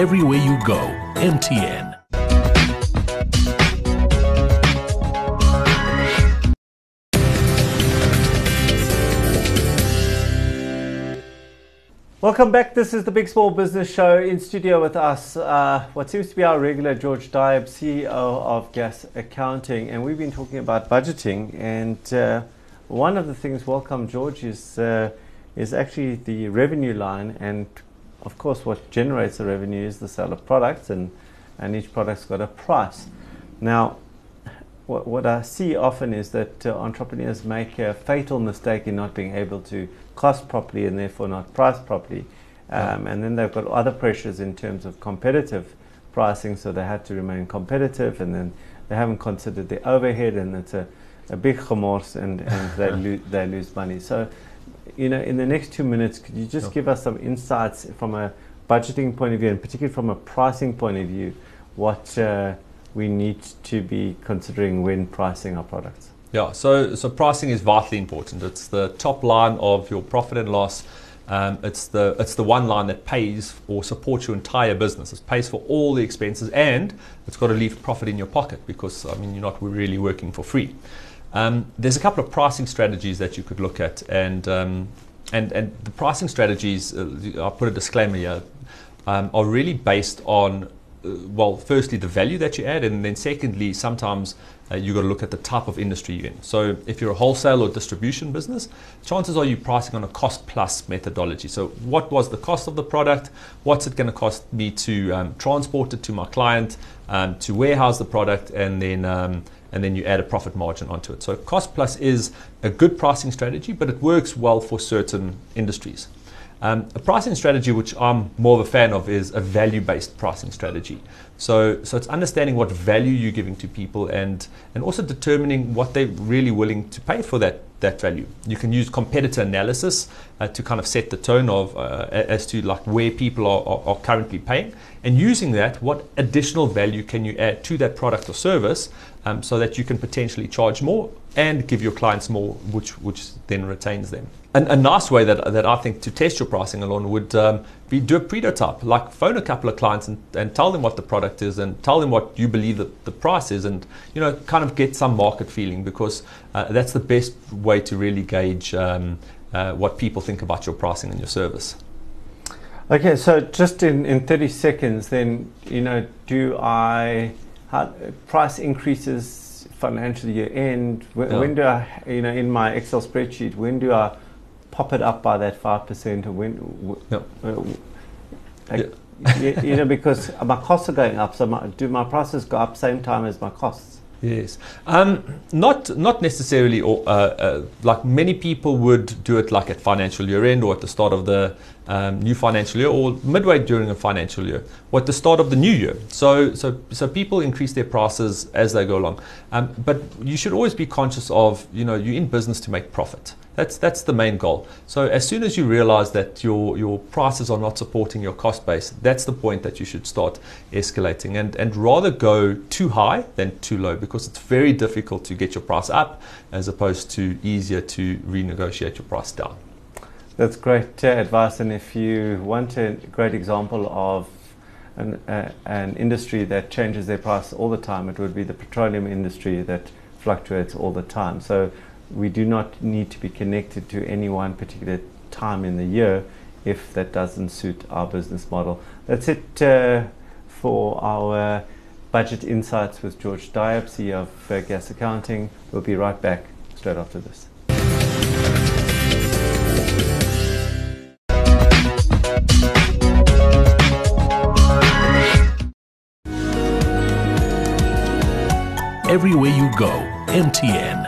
Everywhere you go, MTN. Welcome back. This is the Big Small Business Show in studio with us. Uh, what seems to be our regular George Diab, CEO of Gas Accounting, and we've been talking about budgeting. And uh, one of the things, welcome George, is uh, is actually the revenue line, and of course, what generates the revenue is the sale of products, and and each product's got a price. Now, what, what I see often is that uh, entrepreneurs make a fatal mistake in not being able to cost properly and therefore not price properly. Um, and then they've got other pressures in terms of competitive pricing, so they had to remain competitive, and then they haven't considered the overhead, and it's a, a big remorse, and, and they, lo- they lose money. So, you know, in the next two minutes, could you just Sure. give us some insights from a budgeting point of view, and particularly from a pricing point of view, what uh, we need to be considering when pricing our products? Yeah, so so pricing is vitally important. It's the top line of your profit and loss. Um, it's the it's the one line that pays or supports your entire business. It pays for all the expenses and it's got to leave profit in your pocket because I mean you're not really working for free. Um, there's a couple of pricing strategies that you could look at, and um, and and the pricing strategies. Uh, I'll put a disclaimer here. Um, are really based on uh, well, firstly, the value that you add, and then secondly, sometimes uh, you've got to look at the type of industry you're in. So, if you're a wholesale or distribution business, chances are you're pricing on a cost plus methodology. So, what was the cost of the product? What's it going to cost me to um, transport it to my client, um, to warehouse the product, and then um, and then you add a profit margin onto it. So, cost plus is a good pricing strategy, but it works well for certain industries. Um, a pricing strategy which I'm more of a fan of is a value-based pricing strategy. So, so it's understanding what value you're giving to people and and also determining what they're really willing to pay for that that value. You can use competitor analysis uh, to kind of set the tone of uh, as to like where people are, are, are currently paying, and using that, what additional value can you add to that product or service, um, so that you can potentially charge more and give your clients more, which which then retains them. An, a nice way that, that I think to test your pricing alone would um, be do a prototype, like phone a couple of clients and, and tell them what the product is and tell them what you believe that the price is, and you know kind of get some market feeling because uh, that's the best way to really gauge um, uh, what people think about your pricing and your service. Okay, so just in, in 30 seconds, then, you know, do I, how, price increases financial year end, when, Yeah. when do I, you know, in my Excel spreadsheet, when do I pop it up by that 5% or when, w- Yeah. uh, like, you, you know, because my costs are going up, so my, do my prices go up same time as my costs? Yes, um, not not necessarily. Or uh, uh, like many people would do it like at financial year end or at the start of the um, new financial year or midway during a financial year or at the start of the new year. So so so people increase their prices as they go along. Um, but you should always be conscious of you know you're in business to make profit. That's that's the main goal. So as soon as you realize that your your prices are not supporting your cost base, that's the point that you should start escalating and and rather go too high than too low because it's very difficult to get your price up as opposed to easier to renegotiate your price down. That's great uh, advice. And if you want a great example of an, uh, an industry that changes their price all the time, it would be the petroleum industry that fluctuates all the time. So we do not need to be connected to any one particular time in the year if that doesn't suit our business model. That's it uh, for our budget insights with George Diab, CEO of uh, Gas Accounting. We'll be right back straight after this. Everywhere you go, MTN.